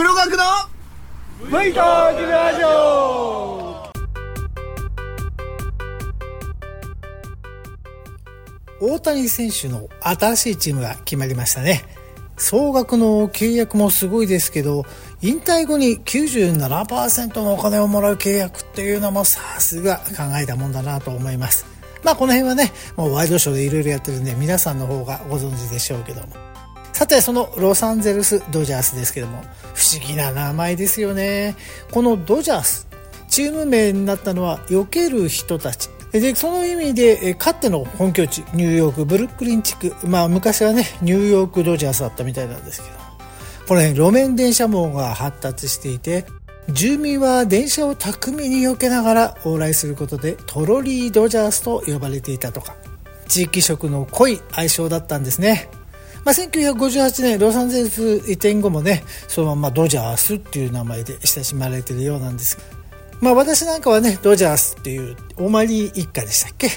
黒学の V トークラジオ大谷選手の新しいチームが決まりましたね。総額の契約もすごいですけど、引退後に97%のお金をもらう契約っていうのもさすが考えたもんだなと思います。まあこの辺はね、もうワイドショーでいろいろやってるんで皆さんの方がご存知でしょうけども。さて、そのロサンゼルス・ドジャースですけども、不思議な名前ですよね。このドジャース、チーム名になったのは、避ける人たち。で、その意味で、かっての本拠地、ニューヨーク、ブルックリン地区、まあ昔はね、ニューヨークドジャースだったみたいなんですけど、この辺路面電車網が発達していて、住民は電車を巧みに避けながら往来することでトロリードジャースと呼ばれていたとか地域色の濃い愛称だったんですねまあ、1958年ロサンゼルス移転後もねそのままドジャースっていう名前で親しまれてるようなんです。まあ私なんかはねドジャースっていうオマリー一家でしたっけ？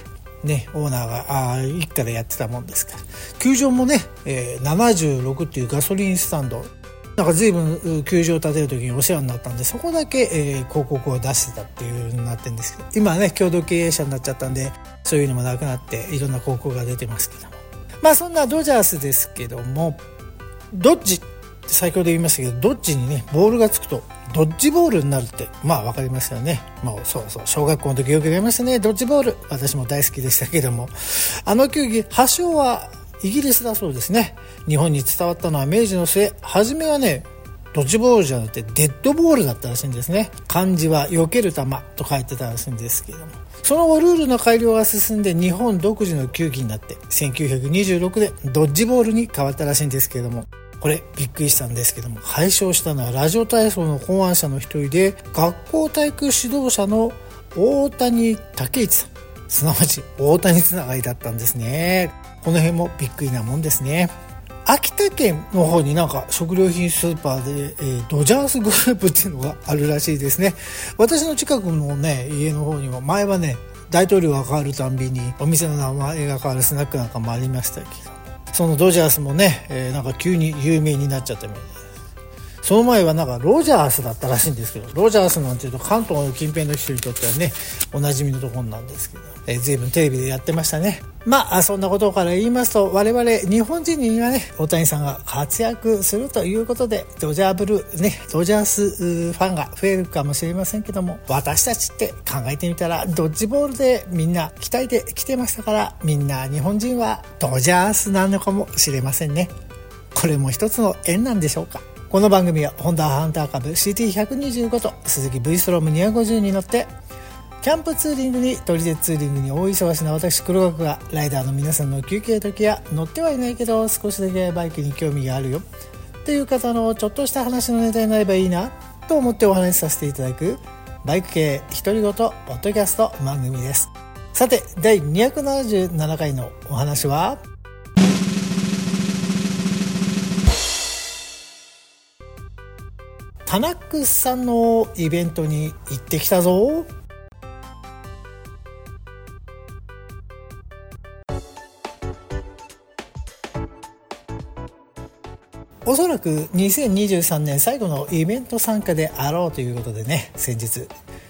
ね、オーナーがあ一家でやってたもんですから。球場もね、えー、76っていうガソリンスタンド。なんか随分球場を建てる時にお世話になったんでそこだけ、えー、広告を出してたっていうになってるんですけど。今ね共同経営者になっちゃったんでそういうのもなくなっていろんな広告が出てますけど。まあそんなドジャースですけどもドッジって先ほど言いましたけどドッジにねボールがつくとドッジボールになるってまあ分かりますよね。もうそうそう小学校の時よくやりましたね。ドッジボール。私も大好きでしたけども。あの球技発祥はイギリスだそうですね。日本に伝わったのは明治の末初めはねドッジボールじゃなくてデッドボールだったらしいんですね。漢字は避ける球と書いてたらしいんですけども。その後ルールの改良が進んで日本独自の球技になって1926でドッジボールに変わったらしいんですけれども。これびっくりしたんですけども。解消したのはラジオ体操の考案者の一人で学校体育指導者の大谷武一さん。すなわち大谷つながりだったんですね。この辺もびっくりなもんですね。秋田県の方になんか食料品スーパーで、えー、ドジャースグループっていうのがあるらしいですね。私の近くのね家の方にも前はね大統領が変わるたんびにお店の名前が変わるスナックなんかもありましたけどそのドジャースもね、えー、なんか急に有名になっちゃったみたいその前はなんかロジャースだったらしいんですけど、ロジャースなんていうと関東の近辺の人にとってはね、おなじみのところなんですけど、えー、随分テレビでやってましたね。まあ、そんなことから言いますと、我々日本人にはね、大谷さんが活躍するということで、ドジャーブルー、ね、ドジャースファンが増えるかもしれませんけども、私たちって考えてみたら、ドッジボールでみんな期待で来てましたから、みんな日本人はドジャースなのかもしれませんね。これも一つの縁なんでしょうか。この番組はホンダハンター株 CT125 と鈴木 V ストローム250に乗ってキャンプツーリングに撮り鉄ツーリングに大忙しな私黒学がライダーの皆さんの休憩時や乗ってはいないけど少しだけバイクに興味があるよっていう方のちょっとした話のネタになればいいなと思ってお話しさせていただくバイク系独り言ポッドキャスト番組です。さて第277回のお話は？タナックスさんのイベントに行ってきたぞ。おそらく2023年最後のイベント参加であろうということでね先日。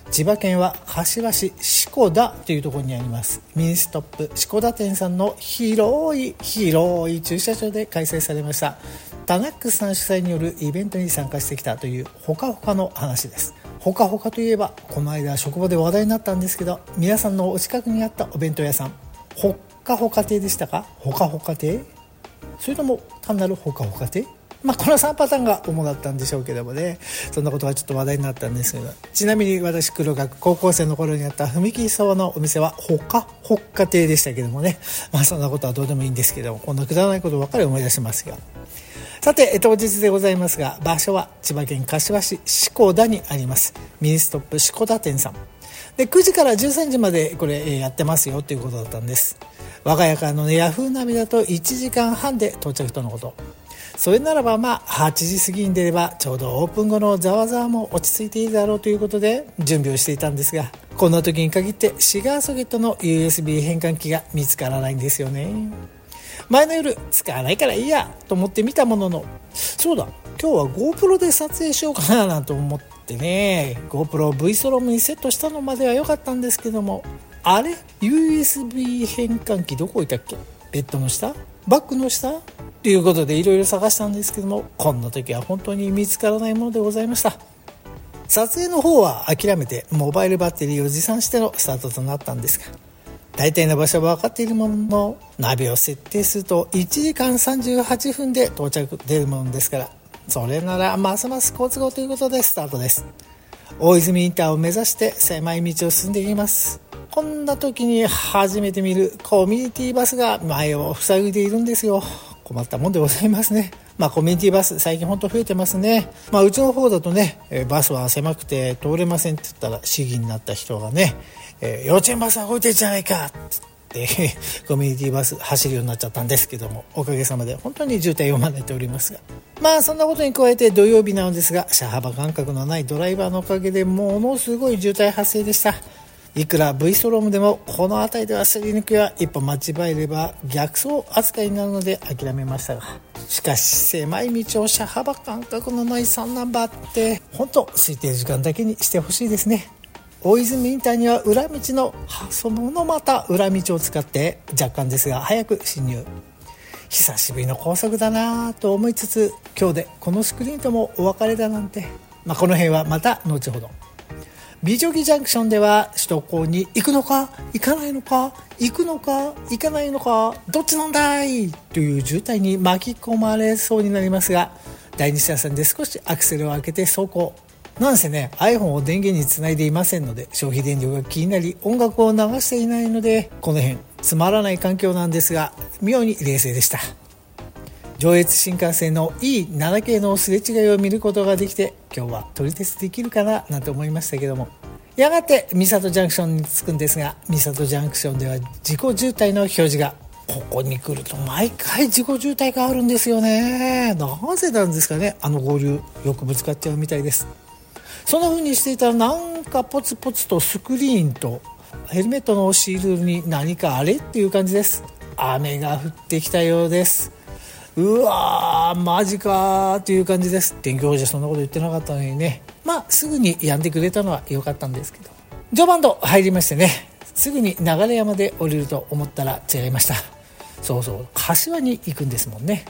千葉県は柏市篠籠田というところにあります。ミニストップ篠籠田店さんの広い広い駐車場で開催されました。タナックスさん主催によるイベントに参加してきたというほかほかの話です。ほかほかといえばこの間職場で話題になったんですけど皆さんのお近くにあったお弁当屋さん。ほっかほか亭でしたか？ほかほか亭？それとも単なるほかほか亭？まあ、この3パターンが主だったんでしょうけどもね。そんなことがちょっと話題になったんですけど。ちなみに私黒学高校生の頃にあった踏切沢のお店はほかほっか亭でしたけどもね。まあそんなことはどうでもいいんですけどもこんなくだらないことばっかり思い出しますがさて当日でございますが場所は千葉県柏市志子田にあります。ミニストップ志子田店さん。で9時から13時までこれやってますよということだったんです。我が家からの、ね、ヤフーナビだと1時間半で到着とのこと。それならばまあ8時過ぎに出ればちょうどオープン後のざわざわも落ち着いているだろうということで準備をしていたんですがこんな時に限ってシガーソケットの USB 変換器が見つからないんですよね。前の夜使わないからいいやと思って見たもののそうだ今日は GoPro で撮影しようかななんて思ってね。GoProV ストロームにセットしたのまでは良かったんですけども。あれ？USB 変換器どこ置いたっけ？ベッドの下？バッグの下？ということでいろいろ探したんですけどもこんな時は本当に見つからないものでございました。撮影の方は諦めてモバイルバッテリーを持参してのスタートとなったんですが大体の場所は分かっているもののナビを設定すると1時間38分で到着出るものですからそれならますます好都合ということでスタートです。大泉インターを目指して狭い道を進んでいきます。こんな時に初めて見るコミュニティバスが前を塞いでいるんですよ。困ったもんでございますね。まあコミュニティバス最近ほんと増えてますね。まあうちの方だとねバスは狭くて通れませんって言ったら市議になった人がね、えー、幼稚園バスは動いてるじゃないかって コミュニティバス走るようになっちゃったんですけどもおかげさまで本当に渋滞を招いておりますが。まあそんなことに加えて土曜日なのですが車幅感覚のないドライバーのおかげでものすごい渋滞発生でした。いくら V ストロームでもこの辺りではすり抜けは一歩間違えれば逆走扱いになるので諦めましたがしかし狭い道を車幅感覚のない3ナンバーって本当空いてる時間だけにしてほしいですね。大泉インターには裏道のそのまた裏道を使って若干ですが早く進入。久しぶりの高速だなと思いつつ今日でこのスクリーンともお別れだなんて、まあ、この辺はまた後ほど。美女木ジャンクションでは首都高に行くのか行かないのか行くのか行かないのかどっちなんだいという渋滞に巻き込まれそうになりますが第二車線で少しアクセルを開けて走行なんせね iPhone を電源につないでいませんので消費電力が気になり音楽を流していないのでこの辺つまらない環境なんですが妙に冷静でした。上越新幹線の E7 系のすれ違いを見ることができて今日は撮り鉄できるかななんて思いましたけども。やがて三郷ジャンクションに着くんですが三郷ジャンクションでは自己渋滞の表示がここに来ると毎回自己渋滞があるんですよね。なぜなんですかねあの合流よくぶつかっちゃうみたいです。そんな風にしていたらなんかポツポツとスクリーンとヘルメットのシールに何かあれっていう感じです。雨が降ってきたようです。うわーマジかーっていう感じです。天気予報じゃそんなこと言ってなかったのにね。まあすぐに止んでくれたのは良かったんですけど。序盤と入りましてね。すぐに流山で降りると思ったら違いました。そうそう。柏に行くんですもんね。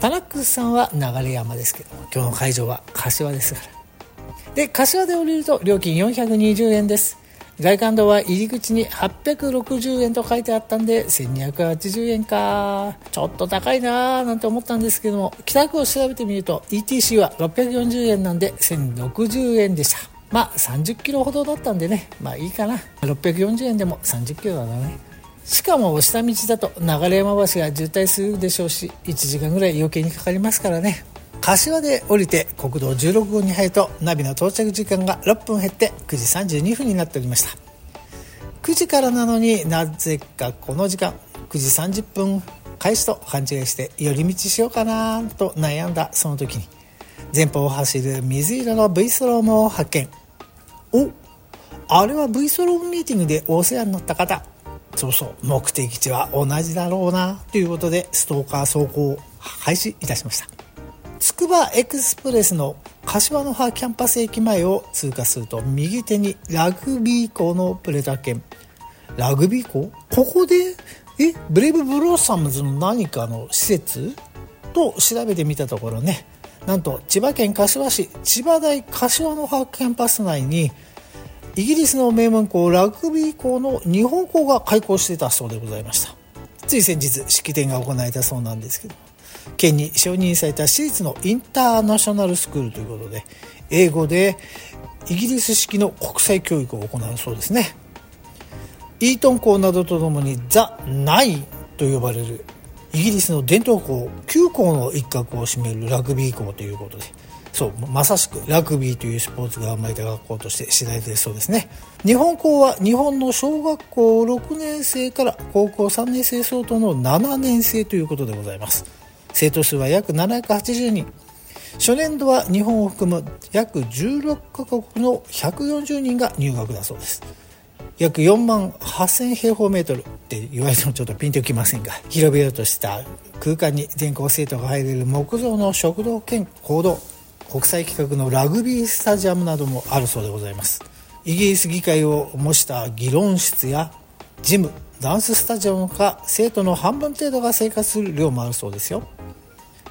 タナックスさんは流山ですけど今日の会場は柏ですから。で柏で降りると料金420円です。外環道は入り口に860円と書いてあったんで1280円か。ちょっと高いなーなんて思ったんですけども北区を調べてみると ETC は640円なんで1060円でした。まあ30キロほどだったんでね。まあいいかな。640円でも30キロだねしかも下道だと流山橋が渋滞するでしょうし1時間ぐらい余計にかかりますからね。柏で降りて国道16号に入るとナビの到着時間が6分減って9時32分になっておりました。9時からなのになぜかこの時間9時30分開始と勘違いして寄り道しようかなと悩んだその時に前方を走る水色の V ストロームを発見。おあれは V スロームミーティングでお世話になった方。そうそう目的地は同じだろうなということでストーカー走行を開始いたしました。つくばエクスプレスの柏の葉キャンパス駅前を通過すると右手にラグビー校のプレートが、ん？ラグビー校？ここで？え？ブレイブブロッサムズの何かの施設？と調べてみたところね。なんと千葉県柏市千葉大柏の葉キャンパス内にイギリスの名門校ラグビー校の日本校が開校してたそうでございました。つい先日式典が行われたそうなんですけど。県に承認された私立のインターナショナルスクールということで英語でイギリス式の国際教育を行うそうですね。イートン校などとともにザ・ナインと呼ばれるイギリスの伝統校9校の一角を占めるラグビー校ということでそうまさしくラグビーというスポーツが生まれた学校として知られているそうですね。日本校は日本の小学校6年生から高校3年生相当の7年生ということでございます。生徒数は約780人。初年度は日本を含む約16カ国の140人が入学だそうです。約4万8000平方メートルって言われてもちょっとピンときませんが広々とした空間に全校生徒が入れる木造の食堂兼講堂国際規格のラグビースタジアムなどもあるそうでございます。イギリス議会を模した議論室やジムダンススタジアムか生徒の半分程度が生活する量もあるそうですよ。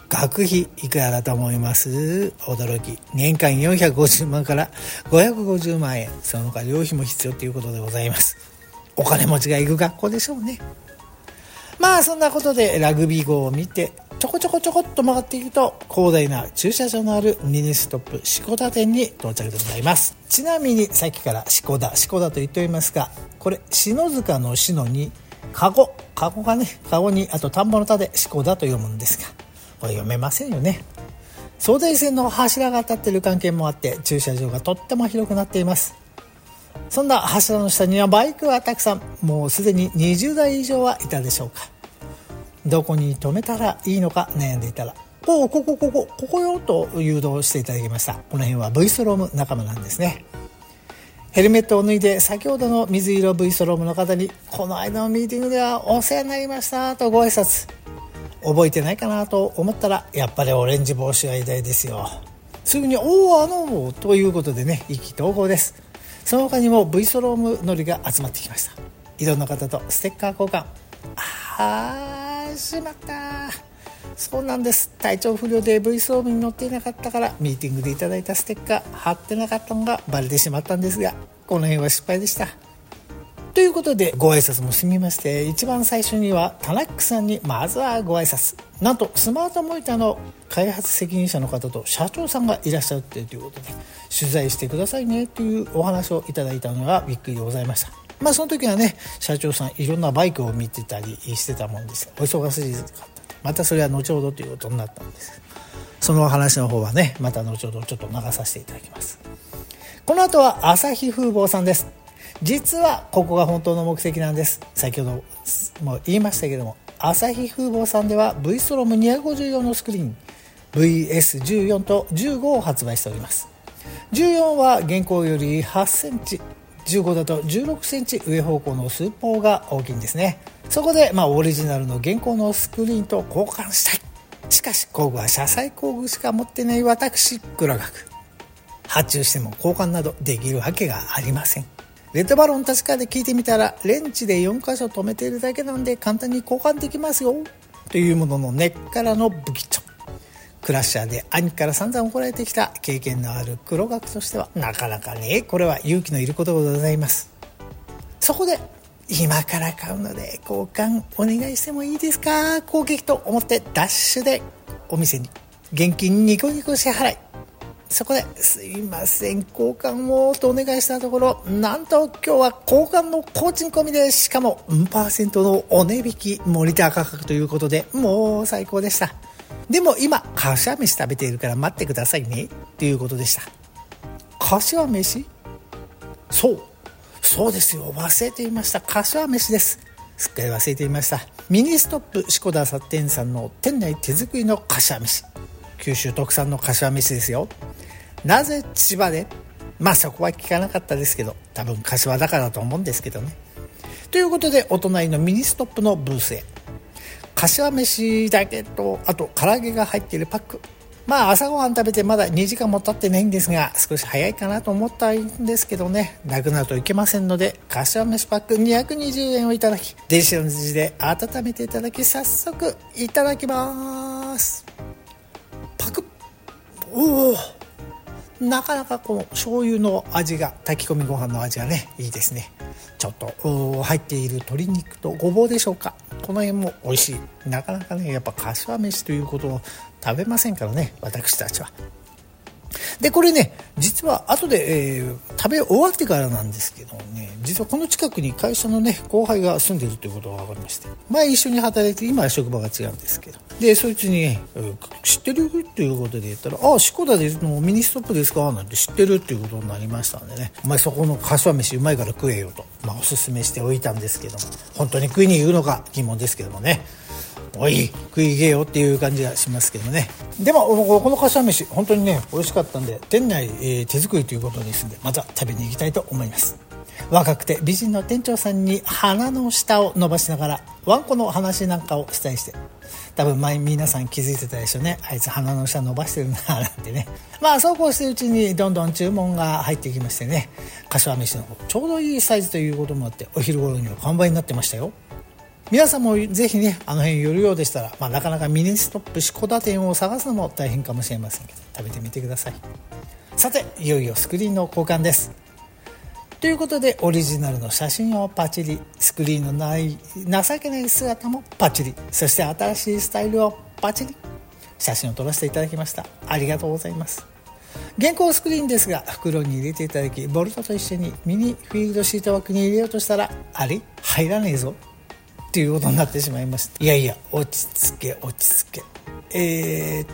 学費いくらだと思います？驚き。年間450万から550万円。その他寮費も必要ということでございます。お金持ちが行く学校でしょうね。まあそんなことでラグビー校を見てちょこちょこちょこっと曲がっていくと広大な駐車場のあるミニストップ篠籠田店に到着でございます。ちなみにさっきから篠籠田篠籠田と言っておりますがこれ篠塚の篠にカゴ。カゴがねカゴにあと田んぼの田で篠籠田と読むんですがこれ読めませんよね。送電線の柱が立っている関係もあって駐車場がとっても広くなっています。そんな柱の下にはバイクはたくさん。もうすでに20台以上はいたでしょうか。どこに止めたらいいのか悩んでいたら「おおここここここよ」と誘導していただきました。この辺は V ストローム仲間なんですね。ヘルメットを脱いで先ほどの水色 V ストロームの方に「この間のミーティングではお世話になりました」とご挨拶。覚えてないかなと思ったらやっぱりオレンジ帽子が偉大ですよ。すぐに「おおあの」ということでね意気投合です。その他にも V ストローム乗りが集まってきました。いろんな方とステッカー交換。あしまった。そうなんです。体調不良で V ストロームに乗っていなかったからミーティングでいただいたステッカー貼ってなかったのがバレてしまったんですがこの辺は失敗でした。ということでご挨拶も済みまして一番最初にはタナックさんにまずはご挨拶。なんとスマートモニターの開発責任者の方と社長さんがいらっしゃってということで取材してくださいねというお話をいただいたのがびっくりでございました。まあその時はね社長さんいろんなバイクを見てたりしてたもんです。お忙しかったまたそれは後ほどということになったんです。その話の方はねまた後ほどちょっと流させていただきます。この後は朝日風貌さんです。実はここが本当の目的なんです。先ほども言いましたけども朝日風貌さんでは V ストローム250用のスクリーン VS14 と15を発売しております。14は現行より8センチ。15だと16センチ上方向の数砲が大きいんですね。そこで、まあ、オリジナルの現行のスクリーンと交換したい。しかし工具は車載工具しか持ってない私黒学発注しても交換などできるわけがありません。レッドバロン確かで聞いてみたらレンチで4箇所止めているだけなんで簡単に交換できますよ。というものの根っからの武器クラッシャーで兄から散々怒られてきた経験のある黒学としてはなかなかねこれは勇気のいることでございます。そこで今から買うので交換お願いしてもいいですか？攻撃と思ってダッシュでお店に現金ニコニコ支払い。そこで「すいません交換を」とお願いしたところなんと今日は交換の工賃込みでしかもンパーセントのお値引きモニター価格ということでもう最高でした。でも今柏飯食べているから待ってくださいね。っていうことでした。柏飯？そう。そうですよ。忘れていました。柏飯です。すっかり忘れていました。ミニストップ四田殺店さんの店内手作りの柏飯。九州特産の柏飯ですよ。なぜ千葉で？まあそこは聞かなかったですけど多分柏だからだと思うんですけどね。ということでお隣のミニストップのブースへ。柏飯だけとあと唐揚げが入っているパック。まあ朝ごはん食べてまだ2時間も経ってないんですが少し早いかなと思ったんですけどね。なくなるといけませんので柏飯パック220円をいただき電子レンジで温めていただき早速いただきます。パクッ。おおなかなかこの醤油の味が炊き込みご飯の味がねいいですね。ちょっと入っている鶏肉とごぼうでしょうか。この辺も美味しい。なかなかねやっぱかしわ飯ということを食べませんからね私たちは。でこれね実は後で、えー、食べ終わってからなんですけどね実はこの近くに会社のね後輩が住んでるということが分かりまして前一緒に働いて今は職場が違うんですけどでそいつに、知ってる?」っていうことで言ったら「ああ四股田でのミニストップですか?」なんて知ってるっていうことになりましたんでね「お前そこの柏飯うまいから食えよ」と、まあ、おすすめしておいたんですけども本当に食いに行くのか？疑問ですけどもねおい食い行けよっていう感じがしますけどね。でもこの柏飯本当にね美味しかったんで店内、えー、手作りということですんでまた食べに行きたいと思います。若くて美人の店長さんに鼻の下を伸ばしながらワンコの話なんかをしたりして。多分前皆さん気づいてたでしょうね。あいつ鼻の下伸ばしてるななんてね。まあそうこうしてるうちにどんどん注文が入ってきましてね。柏飯の方ちょうどいいサイズということもあってお昼頃には完売になってましたよ。皆さんもぜひねあの辺寄るようでしたら、まあ、なかなかミニストップ志子田店を探すのも大変かもしれませんけど食べてみてください。さていよいよスクリーンの交換です。ということでオリジナルの写真をパチリ。スクリーンのない情けない姿もパチリ。そして新しいスタイルをパチリ。写真を撮らせていただきました。ありがとうございます。現行スクリーンですが袋に入れていただきボルトと一緒にミニフィールドシート枠に入れようとしたらあれ？入らねえぞ。っていうことになってしまいました。いやいや落ち着け落ち着け。えー、っ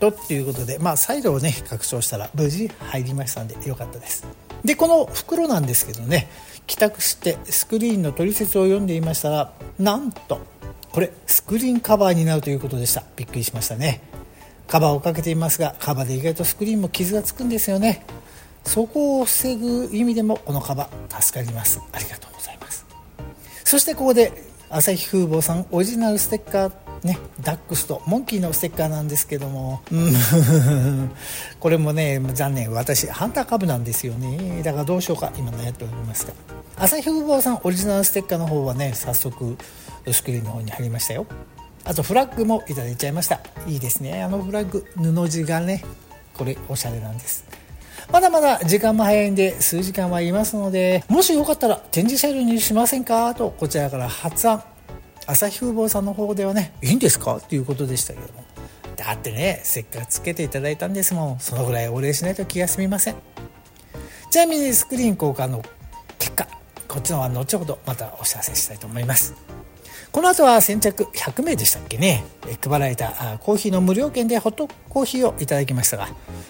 とっていうことでまあ再度をね拡張したら無事入りましたんでよかったです。でこの袋なんですけどね帰宅してスクリーンの取説を読んでいましたらなんとこれスクリーンカバーになるということでした。びっくりしましたね。カバーをかけていますがカバーで意外とスクリーンも傷がつくんですよね。そこを防ぐ意味でもこのカバー助かります。ありがとうございます。そしてここで朝日風貌さんオリジナルステッカーね、ダックスとモンキーのステッカーなんですけども、これもね残念。私ハンター株なんですよね。だからどうしようか。今悩っておりますが。朝日風貌さんオリジナルステッカーの方はね早速スクリーンの方に貼りましたよ。あとフラッグもいただいちゃいました。いいですね。あのフラッグ布地がねこれおしゃれなんです。まだまだ時間も早いんで数時間はいますのでもしよかったら展示車両にしませんか？とこちらから発案。朝日風貌さんの方ではねいいんですか？っていうことでしたけども。だってねせっかくつけていただいたんですもん。そのぐらいお礼しないと気が済みません。ちなみにスクリーン交換の結果こっちのは後ほどまたお知らせしたいと思います。この後は先着100名でしたっけね。配られたコーヒーの無料券でホットコーヒーをいただきましたが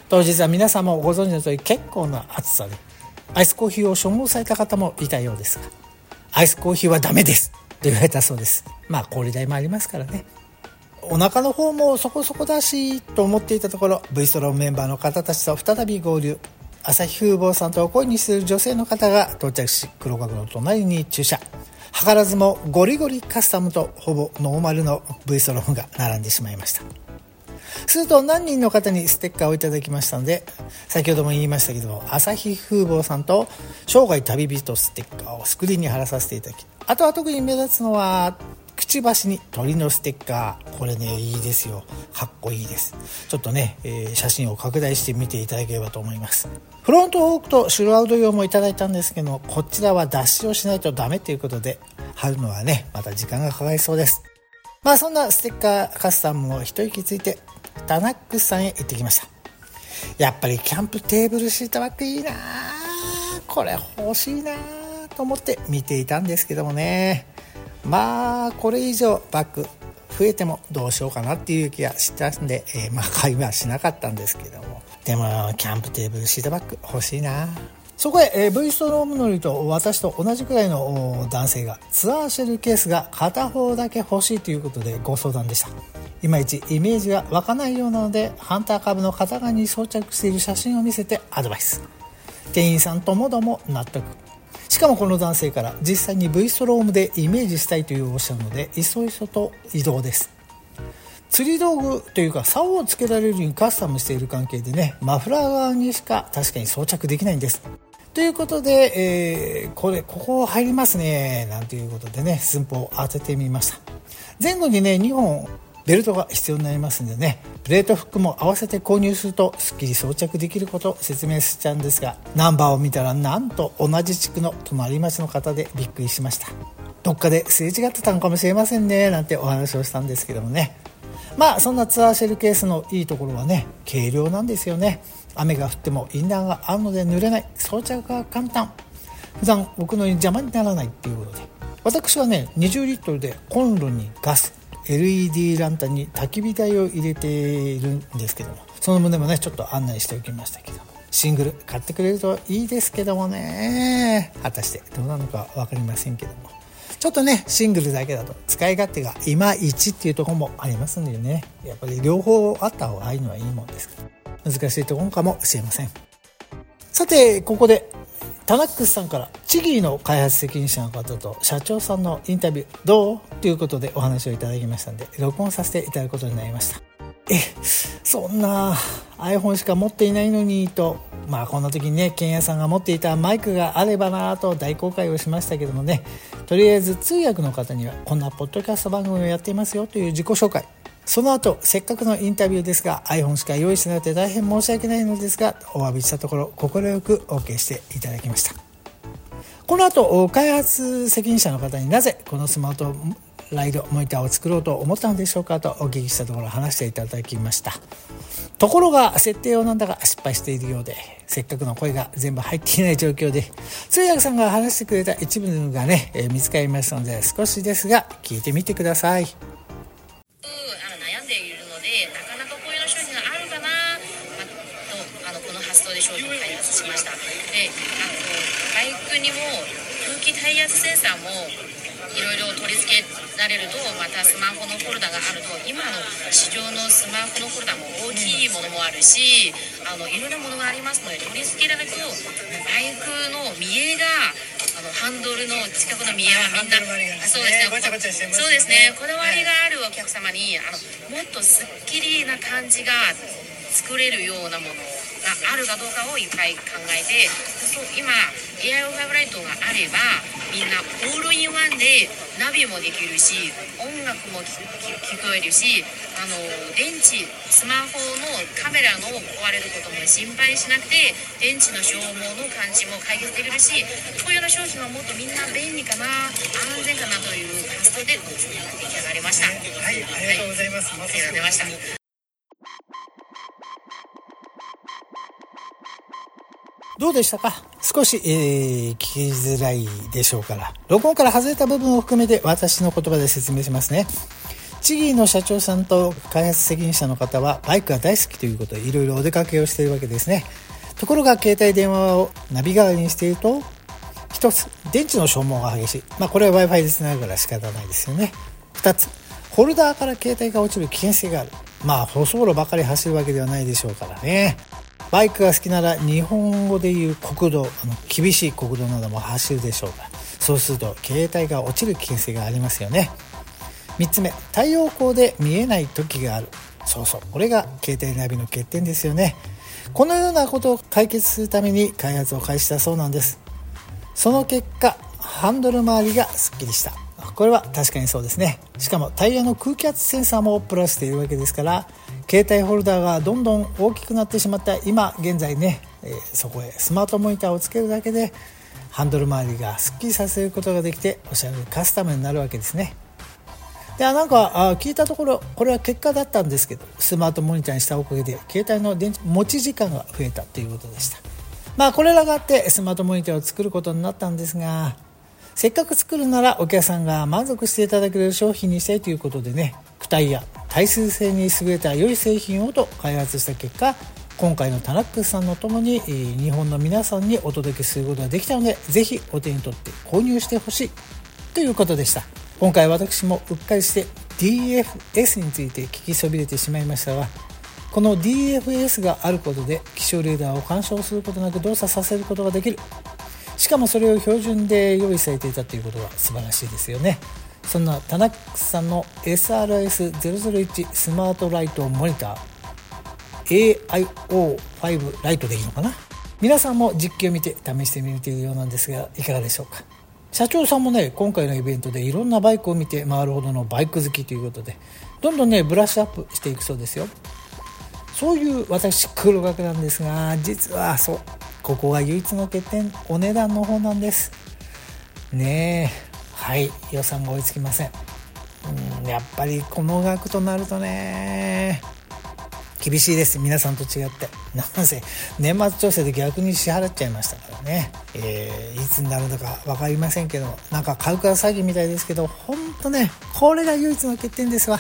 当日は皆さんもご存知の通り結構な暑さでアイスコーヒーを所望された方もいたようですがアイスコーヒーはダメです。と言われたそうです。まあ氷代もありますからね。お腹の方もそこそこだしと思っていたところ V ストローメンバーの方たちと再び合流。朝日風貌さんと恋にする女性の方が到着し黒角の隣に駐車。図らずもゴリゴリカスタムとほぼノーマルの V ストロームが並んでしまいました。すると何人の方にステッカーをいただきましたので先ほども言いましたけども朝日風貌さんと生涯旅人ステッカーをスクリーンに貼らさせていただきあとは特に目立つのはくちばしに鳥のステッカー。これねいいですよ。かっこいいです。ちょっとね、えー、写真を拡大して見ていただければと思います。フロントフォークとシュロアウド用もいただいたんですけどこちらは脱脂をしないとダメということで貼るのはねまた時間がかかりそうです。まあそんなステッカーカスタムも一息ついてタナックスさんへ行ってきました。やっぱりキャンプテーブルシートバッグいいなこれ欲しいなと思って見ていたんですけどもね。まあこれ以上バッグ増えてもどうしようかなっていう気がしたんで、えー、まあ買いはしなかったんですけども。でもキャンプテーブルシートバッグ欲しいな。そこへ、えー、V ストローム乗りと私と同じくらいの男性がツアーシェルケースが片方だけ欲しいということでご相談でした。いまいちイメージが湧かないようなのでハンター株の片側に装着している写真を見せてアドバイス。店員さんともども納得。しかもこの男性から実際に V ストロームでイメージしたいというおっしゃるのでいそいそと移動です。釣り道具というか竿をつけられるようにカスタムしている関係でねマフラー側にしか確かに装着できないんです。ということで、えー、これここ入りますねなんていうことでね寸法を当ててみました。前後にね2本ベルトが必要になりますんでね。プレートフックも合わせて購入するとすっきり装着できることを説明しちゃうんですがナンバーを見たらなんと同じ地区の隣町の方でびっくりしました。どっかですれ違ってたのかもしれませんねなんてお話をしたんですけどもね。まあそんなツアーシェルケースのいいところはね軽量なんですよね。雨が降ってもインナーがあるので濡れない。装着が簡単。普段置くのに邪魔にならないっていうことで。私はね20リットルでコンロにガス LED ランタンに焚き火台を入れているんですけどもその旨もねちょっと案内しておきましたけどシングル買ってくれるといいですけどもね。果たしてどうなのか分かりませんけども。ちょっとねシングルだけだと使い勝手がいまいちっていうところもありますんでね。やっぱり両方あった方がいいのはいいもんです難しいところかもしれません。さてここでタナックスさんからチギーの開発責任者の方と社長さんのインタビューどう？ということでお話をいただきましたんで録音させていただくことになりました。えそんな iPhone しか持っていないのにと。まあこんな時にねケンヤさんが持っていたマイクがあればなと大公開をしましたけどもね。とりあえず通訳の方にはこんなポッドキャスト番組をやっていますよという自己紹介。その後せっかくのインタビューですが iPhone しか用意してなくて大変申し訳ないのですがお詫びしたところ快く OK していただきました。この後開発責任者の方になぜこのスマートライドモニターを作ろうと思ったのでしょうかとお聞きしたところ話していただきました。ところが設定をなんだか失敗しているようでせっかくの声が全部入っていない状況で通訳さんが話してくれた一部がね、え見つかりましたので少しですが聞いてみてください悩んでいるのでなかなかこういう商品があるかな、まとあのこの発想で商品を開発しましたであのバイクにも空気耐圧センサーもいろいろ取り付けられるとまたスマホのフォルダがあると今の市場のスマホのフォルダも大きいものもあるしあのいろんなものがありますので取り付けられるとバイクの見えがあのハンドルの近くの見えはみんな、そうですね。そうですね。こだわりがあるお客様にあのもっとすっきりな感じが作れるようなものがあるかどうかをいっぱい考えて今 AI5 ライトがあればみんなオールインワンでナビもできるし音楽も聞こえるしあの電池スマホのカメラの壊れることも心配しなくて電池の消耗の感じも解決できるしこういうような商品はもっとみんな便利かな安全かなという発想で出来上がりました。はい、ありがとうございます。はい、ありがとうございました。どうでしたか？少し、えー、聞きづらいでしょうから。録音から外れた部分を含めて私の言葉で説明しますね。チギーの社長さんと開発責任者の方はバイクが大好きということでいろいろお出かけをしているわけですね。ところが携帯電話をナビ代わりにしていると、一つ、電池の消耗が激しい。まあこれは Wi-Fi で繋ぐから仕方ないですよね。二つ、ホルダーから携帯が落ちる危険性がある。まあ細路ばかり走るわけではないでしょうからね。バイクが好きなら日本語でいう国道あの厳しい国道なども走るでしょうがそうすると携帯が落ちる危険性がありますよね。3つ目太陽光で見えない時がある。そうそうこれが携帯ナビの欠点ですよね。このようなことを解決するために開発を開始したそうなんです。その結果ハンドル周りがすっきりした。これは確かにそうですね。しかもタイヤの空気圧センサーもプラスしているわけですから携帯ホルダーがどんどん大きくなってしまった今現在ね、え、そこへスマートモニターをつけるだけでハンドル周りがすっきりさせることができておしゃれカスタムになるわけですね。でなんかあ聞いたところこれは結果だったんですけどスマートモニターにしたおかげで携帯の電池持ち時間が増えたということでした。まあこれらがあってスマートモニターを作ることになったんですがせっかく作るならお客さんが満足していただける商品にしたいということでね躯体や耐水性に優れた良い製品をと開発した結果今回のタナックスさんのともに日本の皆さんにお届けすることができたのでぜひお手に取って購入してほしい。ということでした。今回私もうっかりして DFS について聞きそびれてしまいましたがこの DFS があることで気象レーダーを干渉することなく動作させることができる。しかもそれを標準で用意されていたということは素晴らしいですよね。そんなタナックスさんの SRS001 スマートライトモニター。AIO5 ライトでいいのかな？皆さんも実機を見て試してみているようなんですがいかがでしょうか？社長さんもね今回のイベントでいろんなバイクを見て回るほどのバイク好きということでどんどんねブラッシュアップしていくそうですよ。そういう私黒学なんですが実はそうここが唯一の欠点お値段の方なんです。ねえ。はい予算が追いつきません。うんやっぱりこの額となるとね厳しいです。皆さんと違って。なんせ年末調整で逆に支払っちゃいましたからね、えー、いつになるのか分かりませんけどなんか買うから詐欺みたいですけど本当ねこれが唯一の欠点ですわ。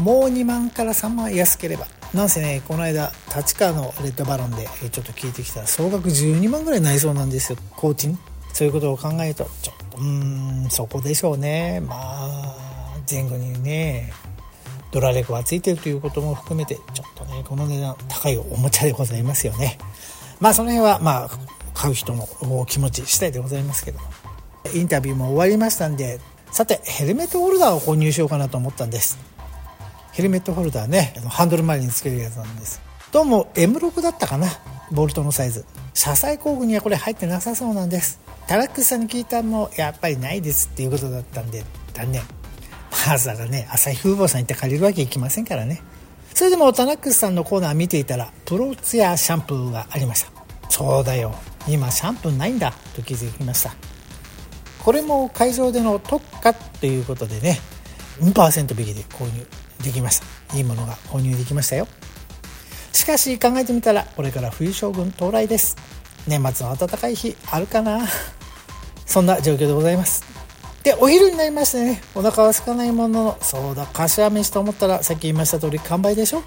もう2万から3万安ければ。なんせねこの間立川のレッドバロンでちょっと聞いてきたら総額12万ぐらいになりそうなんですよ。工賃そういうことを考えるとちょっとうんそこでしょうね。まあ前後にねドラレコがついてるということも含めてちょっとねこの値段高いおもちゃでございますよね。まあその辺はまあ買う人の気持ち次第でございますけども。インタビューも終わりましたんでさてヘルメットホルダーを購入しようかなと思ったんです。ヘルメットホルダーねハンドル周りにつけるやつなんです。どうも M6 だったかなボルトのサイズ。車載工具にはこれ入ってなさそうなんです。タラックスさんに聞いたもやっぱりないですっていうことだったんで断念。まさかね朝日風貌さん行って借りるわけいきませんからね。それでもタナックスさんのコーナー見ていたらプロツヤシャンプーがありました。そうだよ。今シャンプーないんだ。と気づきました。これも会場での特価ということでね2%引きで購入できました。いいものが購入できましたよ。しかし考えてみたらこれから冬将軍到来です。年末の暖かい日あるかな？そんな状況でございます。でお昼になりましてねお腹は空かないもののそうだ柏飯と思ったらさっき言いました通り完売でしょ？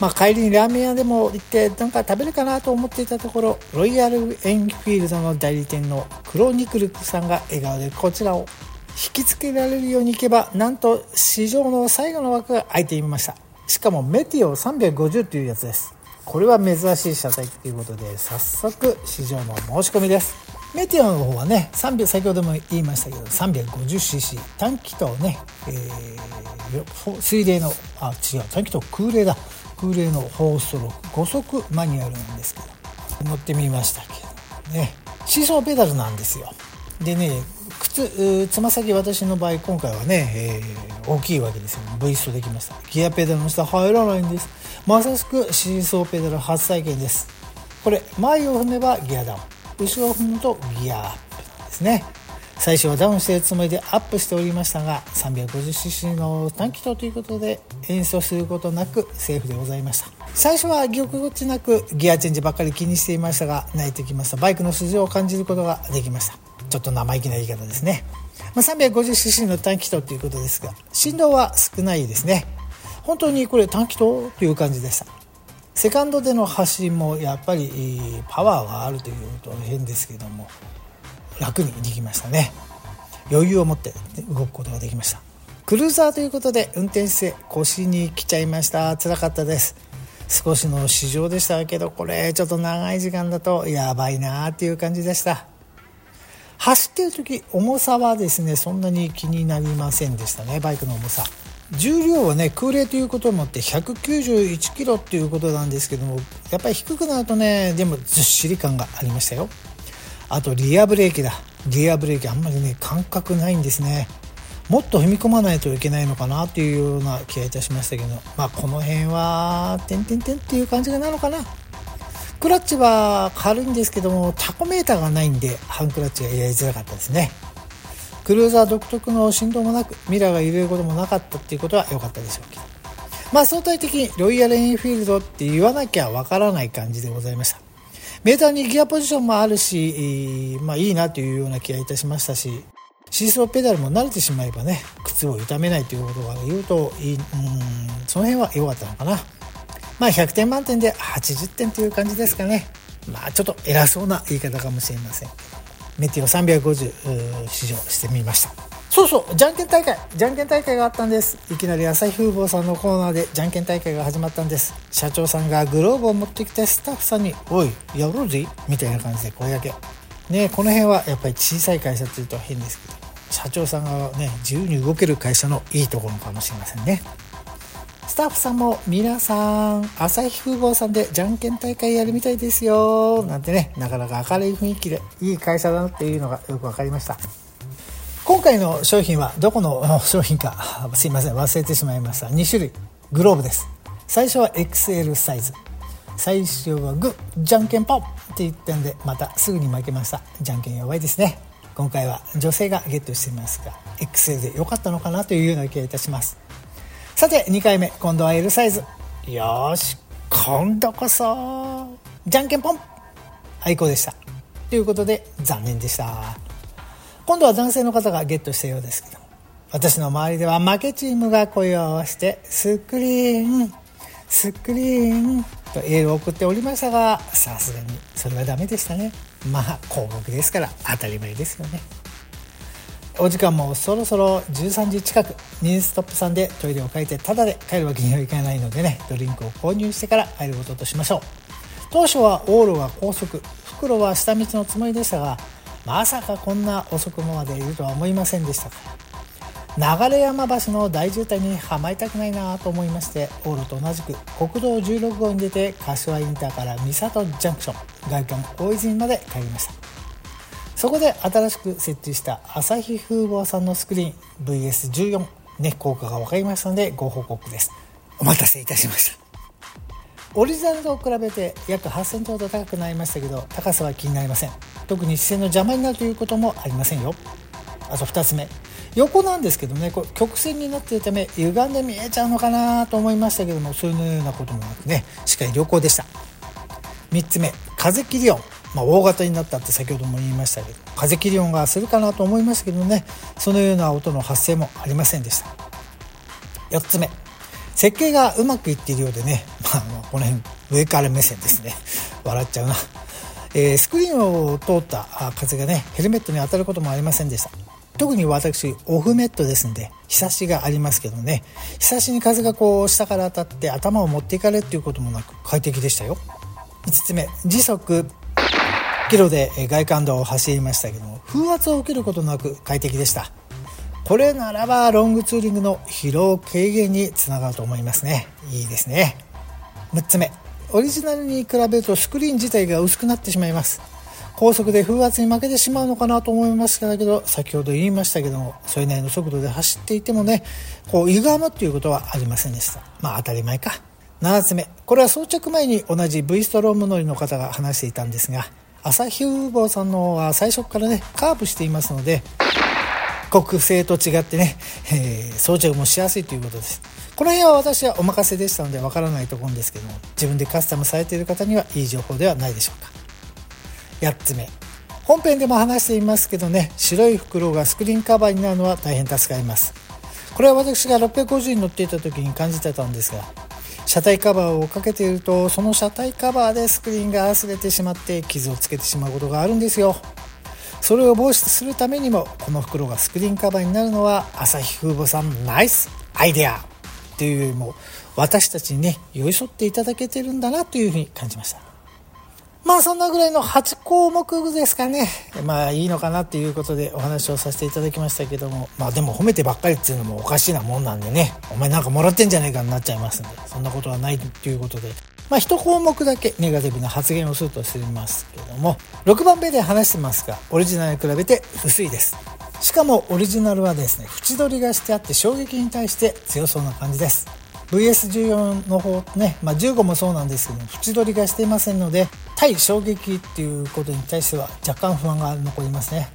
まあ、帰りにラーメン屋でも行ってなんか食べるかなと思っていたところロイヤルエンフィールドの代理店のクロニクルさんが笑顔でこちらを引きつけられるようにいけばなんと市場の最後の枠が空いていました。しかもメティオ350というやつです。これは珍しい車体ということで早速市場の申し込みです。メテオの方はね300先ほども言いましたけど 350cc 短気筒ね、えー、水冷のあ違う短気筒空冷だ。空冷の4ストローク5速マニュアルなんですけど乗ってみましたけどね。シーソーペダルなんですよ。でね靴つま先私の場合今回はね、えー、大きいわけですよ。V ストできました。ギアペダルの下入らないんです。まさしくシーソーペダル初体験です。これ前を踏めばギアダウン。後ろを踏むとギアアップですね。最初はダウンしているつもりでアップしておりましたが 350cc の短気筒ということで演奏することなくセーフでございました。最初はぎこちなくギアチェンジばっかり気にしていましたが慣れてきました。バイクの筋を感じることができました。ちょっと生意気な言い方ですね、まあ、350cc の短気筒ということですが振動は少ないですね。本当にこれ短気筒という感じでした。セカンドでの走りもやっぱりパワーがあるというと変ですけども楽にできましたね。余裕を持って動くことができました。クルーザーということで運転姿勢腰に来ちゃいました。辛かったです。少しの市場でしたけどこれちょっと長い時間だとやばいなっていう感じでした。走ってる時重さはですねそんなに気になりませんでしたねバイクの重さ。重量はね空冷ということもあって191キロっていうことなんですけどもやっぱり低くなるとねでもずっしり感がありましたよ。あとリアブレーキだ。リアブレーキあんまりね感覚ないんですね。もっと踏み込まないといけないのかなっていうような気がいたしましたけどまあこの辺は点々点っていう感じがなのかな。クラッチは軽いんですけどもタコメーターがないんでハンクラッチがやりづらかったですね。クルーザー独特の振動もなくミラーが揺れることもなかったっていうことは良かったでしょうけどまあ相対的にロイヤルエンフィールドって言わなきゃわからない感じでございましたメーターにギアポジションもあるし、まあいいなというような気がいたしましたし、シーソーペダルも慣れてしまえばね、靴を痛めないということが言うといい、うん、その辺は良かったのかな。まあ100点満点で80点という感じですかね。まあちょっと偉そうな言い方かもしれません。メテオ350試乗してみました。そうそうじゃんけん大会じゃんけん大会があったんです。いきなり朝日風貌さんのコーナーでじゃんけん大会が始まったんです。社長さんがグローブを持ってきてスタッフさんに「おいやろうぜ」みたいな感じで声だけ。ねこの辺はやっぱり小さい会社っていうと変ですけど社長さんがね自由に動ける会社のいいところかもしれませんね。スタッフさんも皆さん朝日風貌さんでじゃんけん大会やるみたいですよ。なんてねなかなか明るい雰囲気でいい会社だなっていうのがよく分かりました。今回の商品はどこの 商品かすいません忘れてしまいました。2種類。グローブです。最初は XL サイズ。最初はグーじゃんけんポンって言ったんでまたすぐに負けました。じゃんけん弱いですね。今回は女性がゲットしていますが XL で良かったのかなというような気がいたします。さて2回目。今度は L サイズ。よし。今度こそ。じゃんけんポン最高でした。ということで残念でした。今度は男性の方がゲットしたようですけど。私の周りでは負けチームが声を合わせてスクリーンスクリーンとエールを送っておりましたがさすがにそれはダメでしたね。まあ広告ですから当たり前ですよね。お時間もそろそろ13時近くニューストップさんでトイレを借りてタダで帰るわけにはいかないのでねドリンクを購入してから帰ることとしましょう。当初は往路が高速袋は下道のつもりでしたがまさかこんな遅くまでいるとは思いませんでした流山橋の大渋滞にはまりたくないなと思いまして往路と同じく国道16号に出て柏インターから三郷ジャンクション外観大泉まで帰りました。そこで新しく設置した朝日風貌さんのスクリーン VS14 ね効果が分かりましたのでご報告です。お待たせいたしました。オリジナルと比べて約8センチほど高くなりましたけど高さは気になりません。特に視線の邪魔になるということもありませんよ。あと2つ目。横なんですけどねこれ曲線になっているため歪んで見えちゃうのかなと思いましたけどもそういうようなこともなくねしっかり良好でした。3つ目。風切り音。まあ、大型になったって先ほども言いましたけど風切り音がするかなと思いましたけどねそのような音の発生もありませんでした。4つ目設計がうまくいっているようでね、まあ、この辺上から目線ですね。笑っちゃうな、えー、スクリーンを通った風がねヘルメットに当たることもありませんでした。特に私オフメットですんで日差しがありますけどね日差しに風がこう下から当たって頭を持っていかれるっていうこともなく快適でしたよ。5つ目時速キロで外環道を走りましたけども風圧を受けることなく快適でした。これならばロングツーリングの疲労軽減につながると思いますね。いいですね。6つ目。オリジナルに比べるとスクリーン自体が薄くなってしまいます。高速で風圧に負けてしまうのかなと思いましたけど先ほど言いましたけどもそれなりの速度で走っていてもねこう歪むっていうことはありませんでした。まあ当たり前か。7つ目。これは装着前に同じ V ストローム乗りの方が話していたんですが朝日風貌さんのは最初からねカーブしていますので国製と違ってね、えー、装着もしやすいということです。この辺は私はお任せでしたのでわからないと思うんですけども自分でカスタムされている方にはいい情報ではないでしょうか。8つ目。本編でも話していますけどね白い袋がスクリーンカバーになるのは大変助かります。これは私が650に乗っていた時に感じてたんですが車体カバーをかけているとその車体カバーでスクリーンが擦れてしまって傷をつけてしまうことがあるんですよ。それを防止するためにもこの袋がスクリーンカバーになるのは朝日風母さんナイスアイデア。っていうよりも私たちにね寄り添っていただけてるんだなというふうに感じました。まあそんなぐらいの8項目ですかね。まあいいのかなっていうことでお話をさせていただきましたけども。まあでも褒めてばっかりっていうのもおかしいなもんなんでね。お前なんかもらってんじゃねえかになっちゃいますんで。そんなことはないっていうことで。まあ、1項目だけネガティブな発言をするとしていますけども。6番目で話してますがオリジナルに比べて薄いです。しかもオリジナルはですね縁取りがしてあって衝撃に対して強そうな感じです。VS14 の方ね、まあ、15もそうなんですけど縁取りがしていませんので対衝撃っていうことに対しては若干不安が残りますね。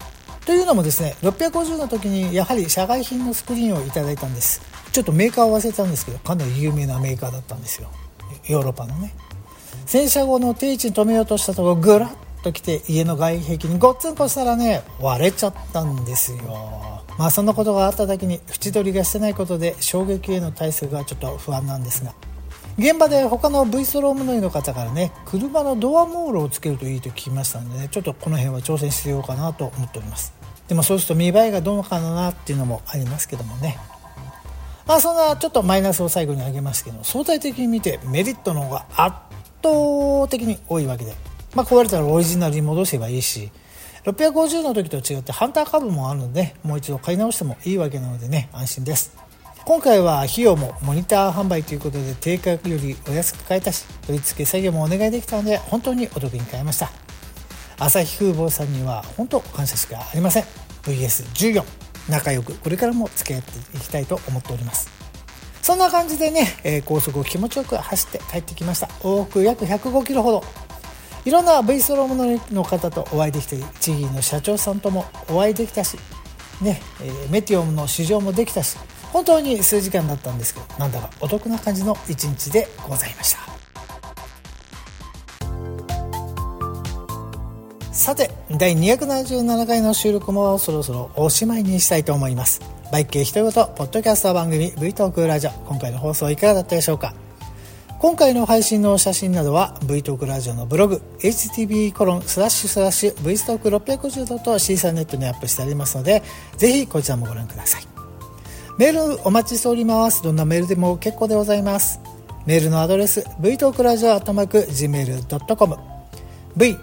というのもですね650の時にやはり社外品のスクリーンをいただいたんです。ちょっとメーカーを忘れたんですけどかなり有名なメーカーだったんですよ。ヨーロッパのね。洗車後の定位置に止めようとしたところぐらっと来て家の外壁にごっつんこしたらね割れちゃったんですよ。まあそんなことがあっただけに縁取りがしてないことで衝撃への対策がちょっと不安なんですが。現場で他の V ストローム乗りの方からね車のドアモールをつけるといいと聞きましたのでねちょっとこの辺は挑戦してようかなと思っております。でもそうすると見栄えがどうかなっていうのもありますけどもね。まあそんなちょっとマイナスを最後に挙げますけど相対的に見てメリットの方が圧倒的に多いわけで、まあ、壊れたらオリジナルに戻せばいいし650の時と違ってハンター株もあるのでもう一度買い直してもいいわけなのでね安心です。今回は費用もモニター販売ということで定価よりお安く買えたし取り付け作業もお願いできたので本当にお得に買いました。朝日風貌さんには本当感謝しかありません。VS14 仲良くこれからも付き合っていきたいと思っております。そんな感じでね、え、高速を気持ちよく走って帰ってきました。往復約105キロほど。いろんな V ストロームの方とお会いできて地域の社長さんともお会いできたし、ねえー、メティオムの市場もできたし本当に数時間だったんですけどなんだかお得な感じの一日でございました。さて第277回の収録もそろそろおしまいにしたいと思います。バイク系一言ポッドキャスト番組 V トークラジオ。今回の放送いかがだったでしょうか？今回の配信の写真などは V トークラジオのブログ http コロンスラッシュスラッシュ V ストーク650とシーサーネットにアップしてありますのでぜひこちらもご覧ください。メールお待ちしております。どんなメールでも結構でございます。メールのアドレス v トークラジオアットマーク Gmail.com v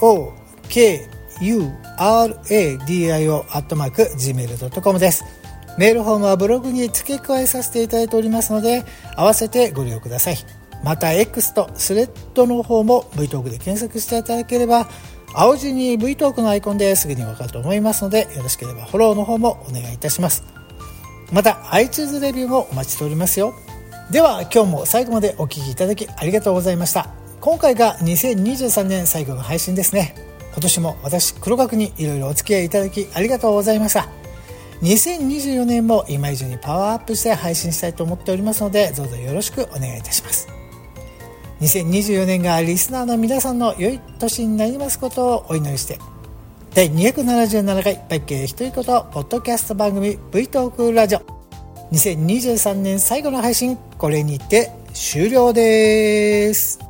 tokuradio.gmail.com です。メールフォームはブログに付け加えさせていただいておりますので合わせてご利用ください。また X とスレッドの方も V トークで検索していただければ青字に V トークのアイコンですぐにわかると思いますのでよろしければフォローの方もお願いいたします。また iTunes レビューもお待ちしておりますよ。では今日も最後までお聴きいただきありがとうございました。今回が2023年最後の配信ですね。今年も私黒学にいろいろお付き合いいただきありがとうございました。2024年も今以上にパワーアップして配信したいと思っておりますのでどうぞよろしくお願いいたします。2024年がリスナーの皆さんの良い年になりますことをお祈りして第277回バイケ一人ことポッドキャスト番組 V トークラジオ。2023年最後の配信これにて終了です。